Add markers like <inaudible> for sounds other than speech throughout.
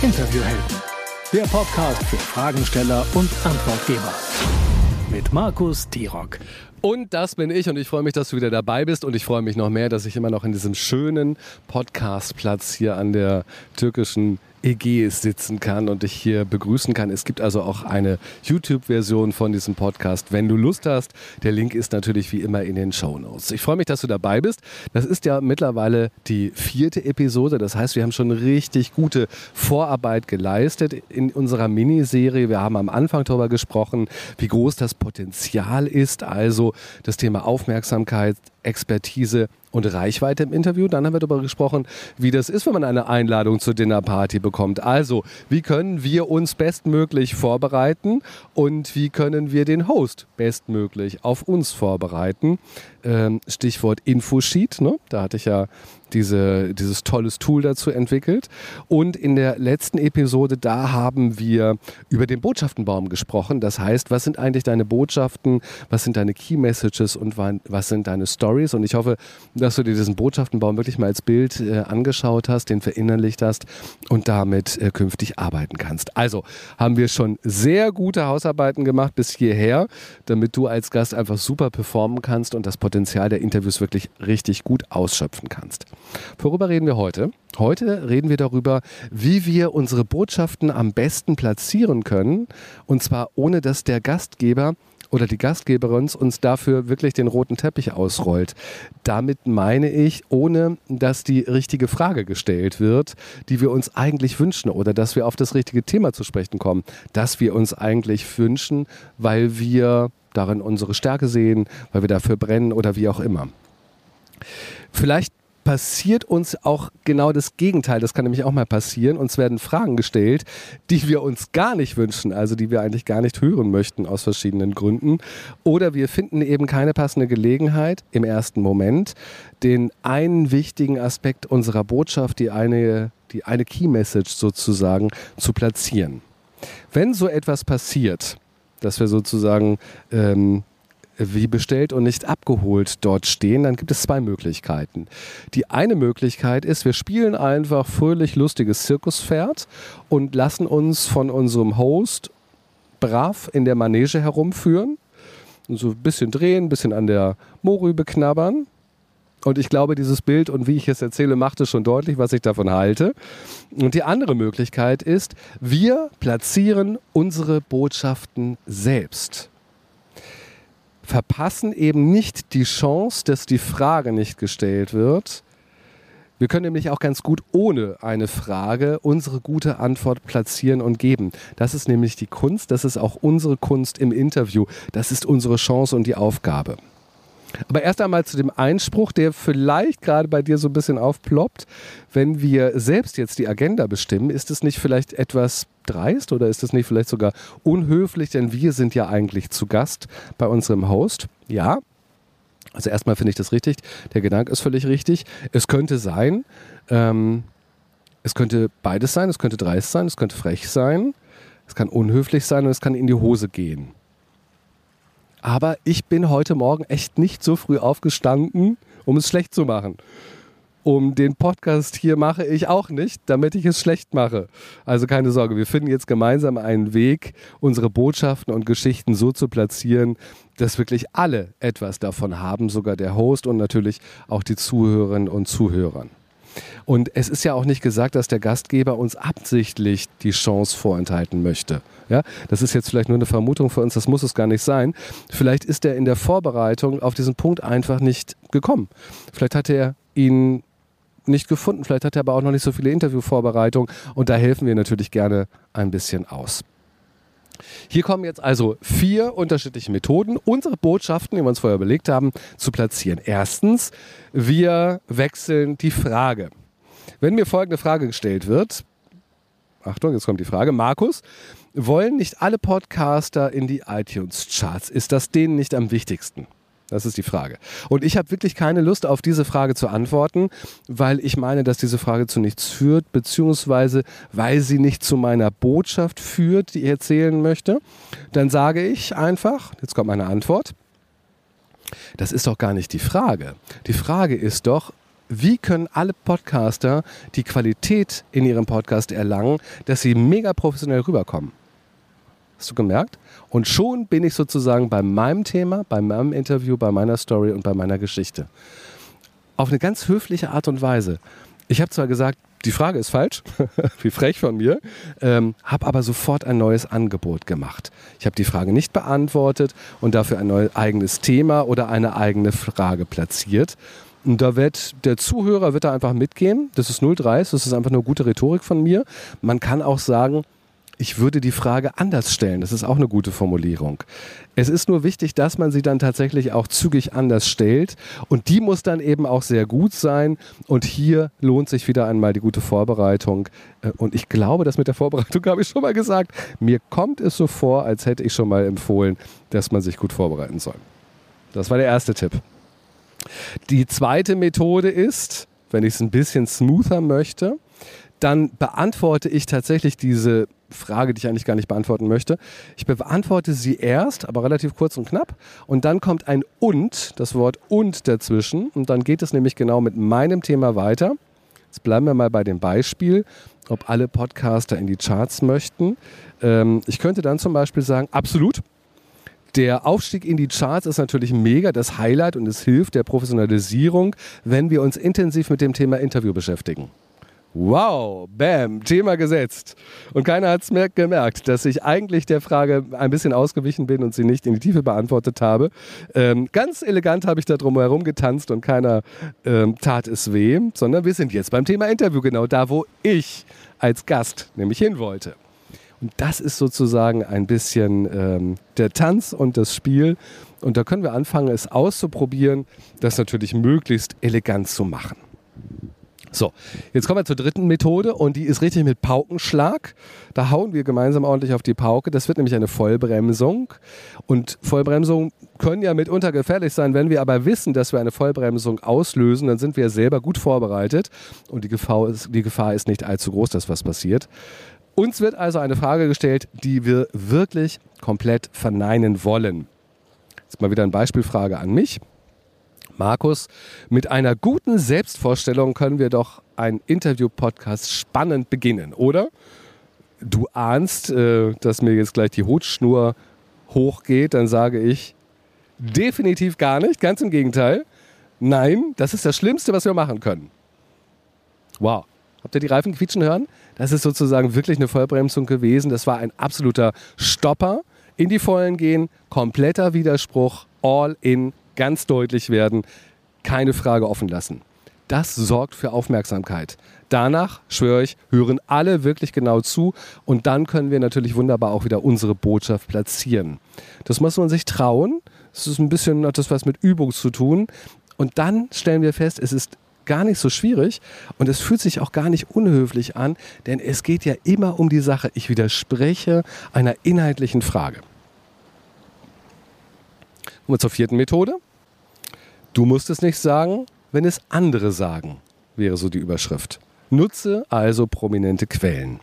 Interviewhelden, der Podcast für Fragensteller und Antwortgeber. Mit Markus Tirock. Und das bin ich und ich freue mich, dass du wieder dabei bist und ich freue mich noch mehr, dass ich immer noch in diesem schönen Podcastplatz hier an der türkischen Ägäis sitzen kann und dich hier begrüßen kann. Es gibt also auch eine YouTube-Version von diesem Podcast, wenn du Lust hast. Der Link ist natürlich wie immer in den Show Notes. Ich freue mich, dass du dabei bist. Das ist ja mittlerweile die vierte Episode. Das heißt, wir haben schon richtig gute Vorarbeit geleistet in unserer Miniserie. Wir haben am Anfang darüber gesprochen, wie groß das Potenzial ist. Also das Thema Aufmerksamkeit, Expertise und Reichweite im Interview. Dann haben wir darüber gesprochen, wie das ist, wenn man eine Einladung zur Dinnerparty bekommt. Also, wie können wir uns bestmöglich vorbereiten und wie können wir den Host bestmöglich auf uns vorbereiten. Ähm, Stichwort Infosheet, ne? da hatte ich ja diese, dieses tolles Tool dazu entwickelt. Und in der letzten Episode, da haben wir über den Botschaftenbaum gesprochen. Das heißt, was sind eigentlich deine Botschaften, was sind deine Key Messages und was sind deine Stories? Und ich hoffe, dass du dir diesen Botschaftenbaum wirklich mal als Bild äh, angeschaut hast, den verinnerlicht hast und damit äh, künftig arbeiten kannst. Also haben wir schon sehr gute Hausarbeiten gemacht bis hierher, damit du als Gast einfach super performen kannst und das Potenzial der Interviews wirklich richtig gut ausschöpfen kannst. Worüber reden wir heute? Heute reden wir darüber, wie wir unsere Botschaften am besten platzieren können. Und zwar ohne, dass der Gastgeber oder die Gastgeberin uns dafür wirklich den roten Teppich ausrollt. Damit meine ich, ohne dass die richtige Frage gestellt wird, die wir uns eigentlich wünschen oder dass wir auf das richtige Thema zu sprechen kommen, das wir uns eigentlich wünschen, weil wir darin unsere Stärke sehen, weil wir dafür brennen oder wie auch immer. Vielleicht passiert uns auch genau das Gegenteil. Das kann nämlich auch mal passieren. Uns werden Fragen gestellt, die wir uns gar nicht wünschen, also die wir eigentlich gar nicht hören möchten aus verschiedenen Gründen. Oder wir finden eben keine passende Gelegenheit im ersten Moment, den einen wichtigen Aspekt unserer Botschaft, die eine, die eine Key Message sozusagen, zu platzieren. Wenn so etwas passiert, dass wir sozusagen ähm, wie bestellt und nicht abgeholt dort stehen, dann gibt es zwei Möglichkeiten. Die eine Möglichkeit ist, wir spielen einfach fröhlich lustiges Zirkuspferd und lassen uns von unserem Host brav in der Manege herumführen und so ein bisschen drehen, ein bisschen an der Morübe knabbern. Und ich glaube, dieses Bild und wie ich es erzähle, macht es schon deutlich, was ich davon halte. Und die andere Möglichkeit ist, wir platzieren unsere Botschaften selbst verpassen eben nicht die Chance, dass die Frage nicht gestellt wird. Wir können nämlich auch ganz gut ohne eine Frage unsere gute Antwort platzieren und geben. Das ist nämlich die Kunst, das ist auch unsere Kunst im Interview. Das ist unsere Chance und die Aufgabe. Aber erst einmal zu dem Einspruch, der vielleicht gerade bei dir so ein bisschen aufploppt. Wenn wir selbst jetzt die Agenda bestimmen, ist es nicht vielleicht etwas dreist oder ist es nicht vielleicht sogar unhöflich? Denn wir sind ja eigentlich zu Gast bei unserem Host. Ja, also erstmal finde ich das richtig. Der Gedanke ist völlig richtig. Es könnte sein, ähm, es könnte beides sein. Es könnte dreist sein, es könnte frech sein, es kann unhöflich sein und es kann in die Hose gehen. Aber ich bin heute Morgen echt nicht so früh aufgestanden, um es schlecht zu machen. Um den Podcast hier mache ich auch nicht, damit ich es schlecht mache. Also keine Sorge, wir finden jetzt gemeinsam einen Weg, unsere Botschaften und Geschichten so zu platzieren, dass wirklich alle etwas davon haben, sogar der Host und natürlich auch die Zuhörerinnen und Zuhörer. Und es ist ja auch nicht gesagt, dass der Gastgeber uns absichtlich die Chance vorenthalten möchte. Ja, das ist jetzt vielleicht nur eine Vermutung für uns, das muss es gar nicht sein. Vielleicht ist er in der Vorbereitung auf diesen Punkt einfach nicht gekommen. Vielleicht hat er ihn nicht gefunden, vielleicht hat er aber auch noch nicht so viele Interviewvorbereitungen und da helfen wir natürlich gerne ein bisschen aus. Hier kommen jetzt also vier unterschiedliche Methoden, unsere Botschaften, die wir uns vorher überlegt haben, zu platzieren. Erstens, wir wechseln die Frage. Wenn mir folgende Frage gestellt wird, Achtung, jetzt kommt die Frage, Markus, wollen nicht alle Podcaster in die iTunes-Charts? Ist das denen nicht am wichtigsten? Das ist die Frage. Und ich habe wirklich keine Lust auf diese Frage zu antworten, weil ich meine, dass diese Frage zu nichts führt, beziehungsweise weil sie nicht zu meiner Botschaft führt, die ich erzählen möchte. Dann sage ich einfach, jetzt kommt meine Antwort, das ist doch gar nicht die Frage. Die Frage ist doch, wie können alle Podcaster die Qualität in ihrem Podcast erlangen, dass sie mega professionell rüberkommen. Hast du gemerkt? Und schon bin ich sozusagen bei meinem Thema, bei meinem Interview, bei meiner Story und bei meiner Geschichte. Auf eine ganz höfliche Art und Weise. Ich habe zwar gesagt, die Frage ist falsch, <laughs> wie frech von mir, ähm, habe aber sofort ein neues Angebot gemacht. Ich habe die Frage nicht beantwortet und dafür ein neues eigenes Thema oder eine eigene Frage platziert. Und da wird der Zuhörer wird da einfach mitgehen. Das ist 0,30, das ist einfach nur gute Rhetorik von mir. Man kann auch sagen, ich würde die Frage anders stellen. Das ist auch eine gute Formulierung. Es ist nur wichtig, dass man sie dann tatsächlich auch zügig anders stellt. Und die muss dann eben auch sehr gut sein. Und hier lohnt sich wieder einmal die gute Vorbereitung. Äh, und ich glaube, das mit der Vorbereitung <laughs> habe ich schon mal gesagt. Mir kommt es so vor, als hätte ich schon mal empfohlen, dass man sich gut vorbereiten soll. Das war der erste Tipp. Die zweite Methode ist, wenn ich es ein bisschen smoother möchte, dann beantworte ich tatsächlich diese Frage, die ich eigentlich gar nicht beantworten möchte. Ich beantworte sie erst, aber relativ kurz und knapp. Und dann kommt ein und, das Wort und dazwischen. Und dann geht es nämlich genau mit meinem Thema weiter. Jetzt bleiben wir mal bei dem Beispiel, ob alle Podcaster in die Charts möchten. Ähm, ich könnte dann zum Beispiel sagen, absolut. Der Aufstieg in die Charts ist natürlich mega, das Highlight und es hilft der Professionalisierung, wenn wir uns intensiv mit dem Thema Interview beschäftigen. Wow, bam, Thema gesetzt. Und keiner hat es gemerkt, dass ich eigentlich der Frage ein bisschen ausgewichen bin und sie nicht in die Tiefe beantwortet habe. Ähm, ganz elegant habe ich da drum herum getanzt und keiner ähm, tat es weh, sondern wir sind jetzt beim Thema Interview, genau da, wo ich als Gast nämlich hin wollte. Und das ist sozusagen ein bisschen ähm, der Tanz und das Spiel. Und da können wir anfangen, es auszuprobieren, das natürlich möglichst elegant zu machen. So, jetzt kommen wir zur dritten Methode und die ist richtig mit Paukenschlag. Da hauen wir gemeinsam ordentlich auf die Pauke. Das wird nämlich eine Vollbremsung. Und Vollbremsungen können ja mitunter gefährlich sein. Wenn wir aber wissen, dass wir eine Vollbremsung auslösen, dann sind wir selber gut vorbereitet und die Gefahr ist, die Gefahr ist nicht allzu groß, dass was passiert. Uns wird also eine Frage gestellt, die wir wirklich komplett verneinen wollen. Jetzt mal wieder eine Beispielfrage an mich. Markus, mit einer guten Selbstvorstellung können wir doch einen Interview-Podcast spannend beginnen, oder? Du ahnst, äh, dass mir jetzt gleich die Hutschnur hochgeht, dann sage ich definitiv gar nicht, ganz im Gegenteil. Nein, das ist das Schlimmste, was wir machen können. Wow. Habt ihr die Reifen quietschen hören? Das ist sozusagen wirklich eine Vollbremsung gewesen. Das war ein absoluter Stopper. In die Vollen gehen, kompletter Widerspruch, all in, ganz deutlich werden, keine Frage offen lassen. Das sorgt für Aufmerksamkeit. Danach, schwöre ich, hören alle wirklich genau zu und dann können wir natürlich wunderbar auch wieder unsere Botschaft platzieren. Das muss man sich trauen. Das ist ein bisschen, hat das was mit Übung zu tun. Und dann stellen wir fest, es ist gar nicht so schwierig und es fühlt sich auch gar nicht unhöflich an, denn es geht ja immer um die Sache. Ich widerspreche einer inhaltlichen Frage. Kommen wir zur vierten Methode. Du musst es nicht sagen, wenn es andere sagen, wäre so die Überschrift. Nutze also prominente Quellen.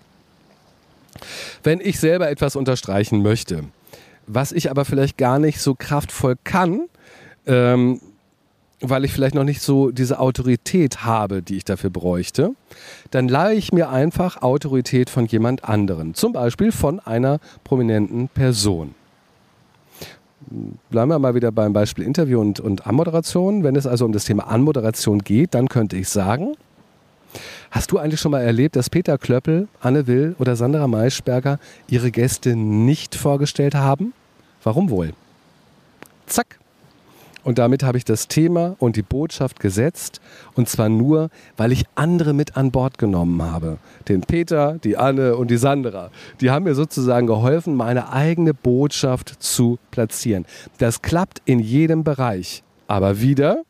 Wenn ich selber etwas unterstreichen möchte, was ich aber vielleicht gar nicht so kraftvoll kann, ähm, weil ich vielleicht noch nicht so diese Autorität habe, die ich dafür bräuchte, dann leihe ich mir einfach Autorität von jemand anderen, zum Beispiel von einer prominenten Person bleiben wir mal wieder beim Beispiel Interview und, und Anmoderation. Wenn es also um das Thema Anmoderation geht, dann könnte ich sagen, hast du eigentlich schon mal erlebt, dass Peter Klöppel, Anne Will oder Sandra Maischberger ihre Gäste nicht vorgestellt haben? Warum wohl? Zack, und damit habe ich das Thema und die Botschaft gesetzt. Und zwar nur, weil ich andere mit an Bord genommen habe. Den Peter, die Anne und die Sandra. Die haben mir sozusagen geholfen, meine eigene Botschaft zu platzieren. Das klappt in jedem Bereich. Aber wieder,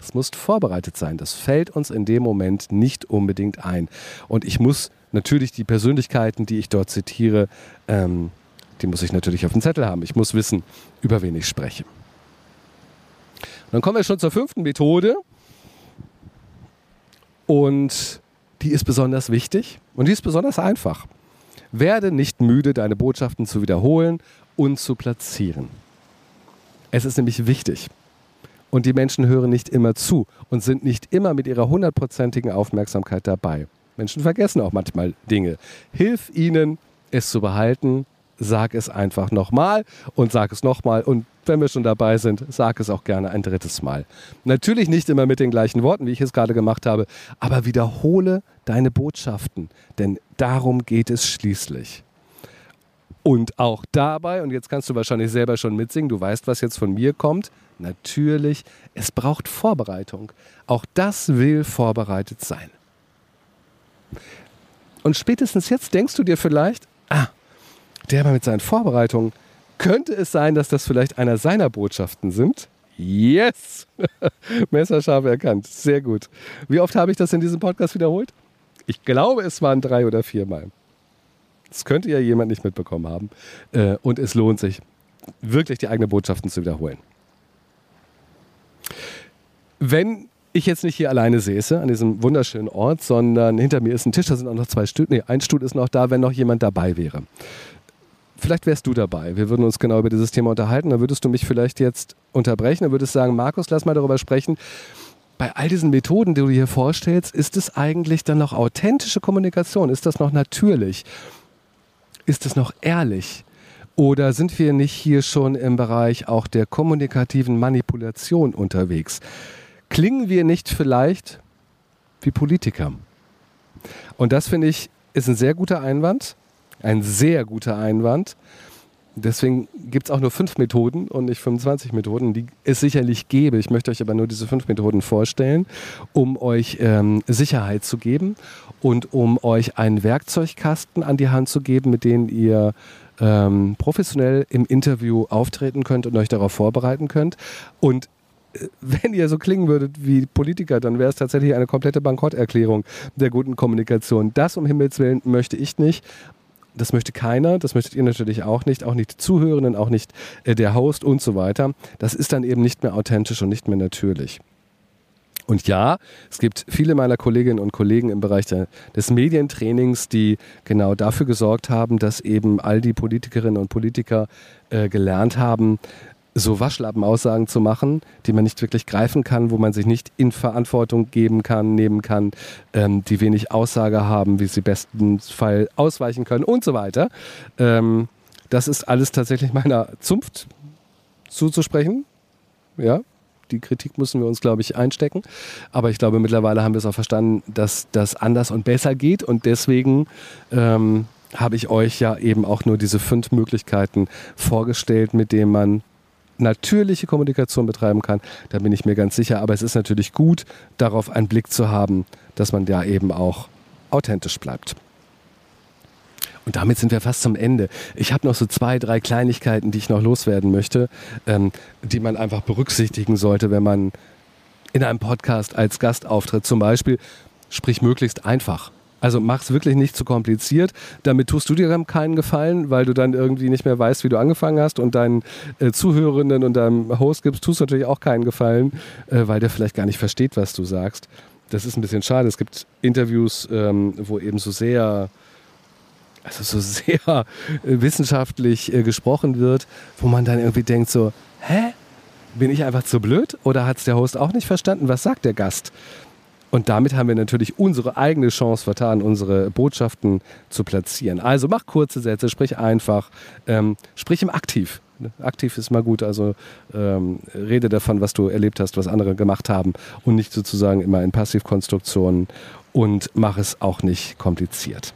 es muss vorbereitet sein. Das fällt uns in dem Moment nicht unbedingt ein. Und ich muss natürlich die Persönlichkeiten, die ich dort zitiere, ähm, die muss ich natürlich auf dem Zettel haben. Ich muss wissen, über wen ich spreche. Dann kommen wir schon zur fünften Methode. Und die ist besonders wichtig und die ist besonders einfach. Werde nicht müde, deine Botschaften zu wiederholen und zu platzieren. Es ist nämlich wichtig. Und die Menschen hören nicht immer zu und sind nicht immer mit ihrer hundertprozentigen Aufmerksamkeit dabei. Menschen vergessen auch manchmal Dinge. Hilf ihnen, es zu behalten. Sag es einfach nochmal und sag es nochmal. Und wenn wir schon dabei sind, sag es auch gerne ein drittes Mal. Natürlich nicht immer mit den gleichen Worten, wie ich es gerade gemacht habe, aber wiederhole deine Botschaften, denn darum geht es schließlich. Und auch dabei, und jetzt kannst du wahrscheinlich selber schon mitsingen, du weißt, was jetzt von mir kommt, natürlich, es braucht Vorbereitung. Auch das will vorbereitet sein. Und spätestens jetzt denkst du dir vielleicht, ah, der mal mit seinen Vorbereitungen, könnte es sein, dass das vielleicht einer seiner Botschaften sind? Yes! <laughs> Messerscharf erkannt. Sehr gut. Wie oft habe ich das in diesem Podcast wiederholt? Ich glaube, es waren drei oder vier Mal. Das könnte ja jemand nicht mitbekommen haben. Äh, und es lohnt sich, wirklich die eigenen Botschaften zu wiederholen. Wenn ich jetzt nicht hier alleine säße an diesem wunderschönen Ort, sondern hinter mir ist ein Tisch, da sind auch noch zwei Stühle. Nee, ein Stuhl ist noch da, wenn noch jemand dabei wäre. Vielleicht wärst du dabei. Wir würden uns genau über dieses Thema unterhalten. Dann würdest du mich vielleicht jetzt unterbrechen. Dann würdest sagen, Markus, lass mal darüber sprechen. Bei all diesen Methoden, die du hier vorstellst, ist es eigentlich dann noch authentische Kommunikation? Ist das noch natürlich? Ist es noch ehrlich? Oder sind wir nicht hier schon im Bereich auch der kommunikativen Manipulation unterwegs? klingen wir nicht vielleicht wie Politiker? Und das finde ich ist ein sehr guter Einwand, ein sehr guter Einwand. Deswegen gibt es auch nur fünf Methoden und nicht 25 Methoden, die es sicherlich gäbe. Ich möchte euch aber nur diese fünf Methoden vorstellen, um euch ähm, Sicherheit zu geben und um euch einen Werkzeugkasten an die Hand zu geben, mit dem ihr ähm, professionell im Interview auftreten könnt und euch darauf vorbereiten könnt. Und wenn ihr so klingen würdet wie Politiker, dann wäre es tatsächlich eine komplette Bankrotterklärung der guten Kommunikation. Das um Himmels Willen möchte ich nicht. Das möchte keiner, das möchtet ihr natürlich auch nicht, auch nicht die Zuhörenden, auch nicht äh, der Host und so weiter. Das ist dann eben nicht mehr authentisch und nicht mehr natürlich. Und ja, es gibt viele meiner Kolleginnen und Kollegen im Bereich der, des Medientrainings, die genau dafür gesorgt haben, dass eben all die Politikerinnen und Politiker äh, gelernt haben, so Waschlappenaussagen zu machen, die man nicht wirklich greifen kann, wo man sich nicht in Verantwortung geben kann, nehmen kann, ähm, die wenig Aussage haben, wie sie bestenfalls ausweichen können und so weiter. Ähm, das ist alles tatsächlich meiner Zunft zuzusprechen. Ja, die Kritik müssen wir uns, glaube ich, einstecken. Aber ich glaube, mittlerweile haben wir es auch verstanden, dass das anders und besser geht und deswegen ähm, habe ich euch ja eben auch nur diese fünf Möglichkeiten vorgestellt, mit denen man natürliche Kommunikation betreiben kann, da bin ich mir ganz sicher. Aber es ist natürlich gut, darauf einen Blick zu haben, dass man ja eben auch authentisch bleibt. Und damit sind wir fast zum Ende. Ich habe noch so zwei, drei Kleinigkeiten, die ich noch loswerden möchte, ähm, die man einfach berücksichtigen sollte, wenn man in einem Podcast als Gast auftritt. Zum Beispiel, sprich möglichst einfach. Also mach es wirklich nicht zu kompliziert. Damit tust du dir keinen Gefallen, weil du dann irgendwie nicht mehr weißt, wie du angefangen hast und deinen äh, Zuhörenden und deinem Host gibst, tust du natürlich auch keinen Gefallen, äh, weil der vielleicht gar nicht versteht, was du sagst. Das ist ein bisschen schade. Es gibt Interviews, ähm, wo eben so sehr also so <laughs> sehr äh, wissenschaftlich äh, gesprochen wird, wo man dann irgendwie denkt so, hä? Bin ich einfach zu blöd? Oder hat es der Host auch nicht verstanden? Was sagt der Gast? Und damit haben wir natürlich unsere eigene Chance vertan, unsere Botschaften zu platzieren. Also mach kurze Sätze, sprich einfach, ähm, sprich im Aktiv. Aktiv ist mal gut, also ähm, rede davon, was du erlebt hast, was andere gemacht haben und nicht sozusagen immer in Passivkonstruktionen und mach es auch nicht kompliziert.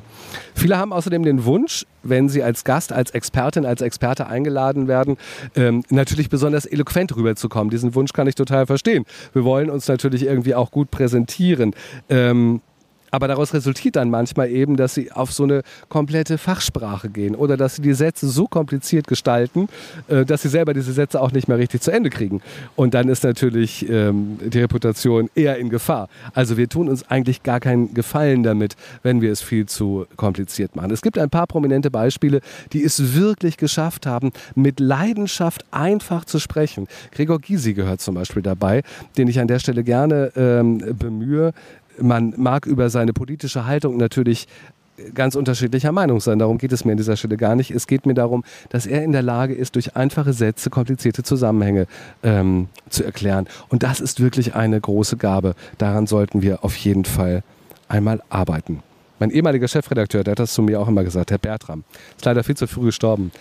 Viele haben außerdem den Wunsch, wenn sie als Gast, als Expertin, als Experte eingeladen werden, ähm, natürlich besonders eloquent rüberzukommen. Diesen Wunsch kann ich total verstehen. Wir wollen uns natürlich irgendwie auch gut präsentieren. Ähm, aber daraus resultiert dann manchmal eben, dass sie auf so eine komplette Fachsprache gehen oder dass sie die Sätze so kompliziert gestalten, äh, dass sie selber diese Sätze auch nicht mehr richtig zu Ende kriegen. Und dann ist natürlich ähm, die Reputation eher in Gefahr. Also wir tun uns eigentlich gar keinen Gefallen damit, wenn wir es viel zu kompliziert machen. Es gibt ein paar prominente Beispiele, die es wirklich geschafft haben, mit Leidenschaft einfach zu sprechen. Gregor Gysi gehört zum Beispiel dabei, den ich an der Stelle gerne ähm, bemühe man mag über seine politische Haltung natürlich ganz unterschiedlicher Meinung sein. Darum geht es mir an dieser Stelle gar nicht. Es geht mir darum, dass er in der Lage ist, durch einfache Sätze komplizierte Zusammenhänge ähm, zu erklären. Und das ist wirklich eine große Gabe. Daran sollten wir auf jeden Fall einmal arbeiten. Mein ehemaliger Chefredakteur, der hat das zu mir auch immer gesagt, Herr Bertram, ist leider viel zu früh gestorben.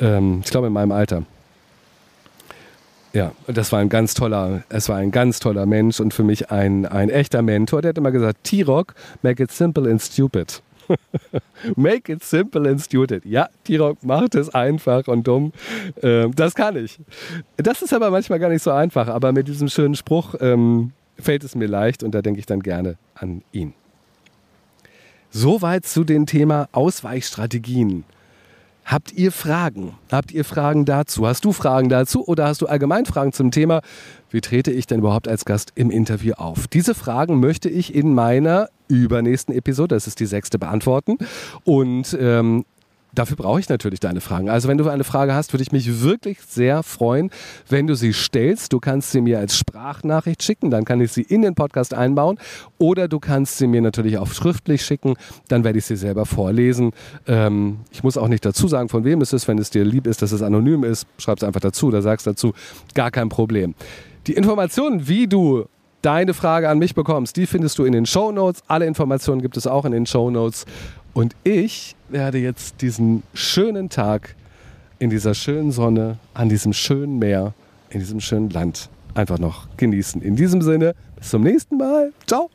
Ähm, ich glaube in meinem Alter. Ja, das war ein ganz toller, es war ein ganz toller Mensch und für mich ein, ein echter Mentor. Der hat immer gesagt, T-Rock, make it simple and stupid. <laughs> make it simple and stupid. Ja, T-Rock macht es einfach und dumm. Ähm, das kann ich. Das ist aber manchmal gar nicht so einfach, aber mit diesem schönen Spruch ähm, fällt es mir leicht und da denke ich dann gerne an ihn. Soweit zu dem Thema Ausweichstrategien. Habt ihr Fragen? Habt ihr Fragen dazu? Hast du Fragen dazu oder hast du allgemein Fragen zum Thema? Wie trete ich denn überhaupt als Gast im Interview auf? Diese Fragen möchte ich in meiner übernächsten Episode, das ist die sechste, beantworten. Und ähm, Dafür brauche ich natürlich deine Fragen. Also wenn du eine Frage hast, würde ich mich wirklich sehr freuen, wenn du sie stellst. Du kannst sie mir als Sprachnachricht schicken, dann kann ich sie in den Podcast einbauen. Oder du kannst sie mir natürlich auch schriftlich schicken, dann werde ich sie selber vorlesen. Ähm, ich muss auch nicht dazu sagen, von wem es ist. Wenn es dir lieb ist, dass es anonym ist, schreib es einfach dazu oder sagst dazu. Gar kein Problem. Die Informationen, wie du deine Frage an mich bekommst, die findest du in den Show Notes. Alle Informationen gibt es auch in den Show Notes. Und ich werde jetzt diesen schönen Tag in dieser schönen Sonne, an diesem schönen Meer, in diesem schönen Land einfach noch genießen. In diesem Sinne, bis zum nächsten Mal. Ciao.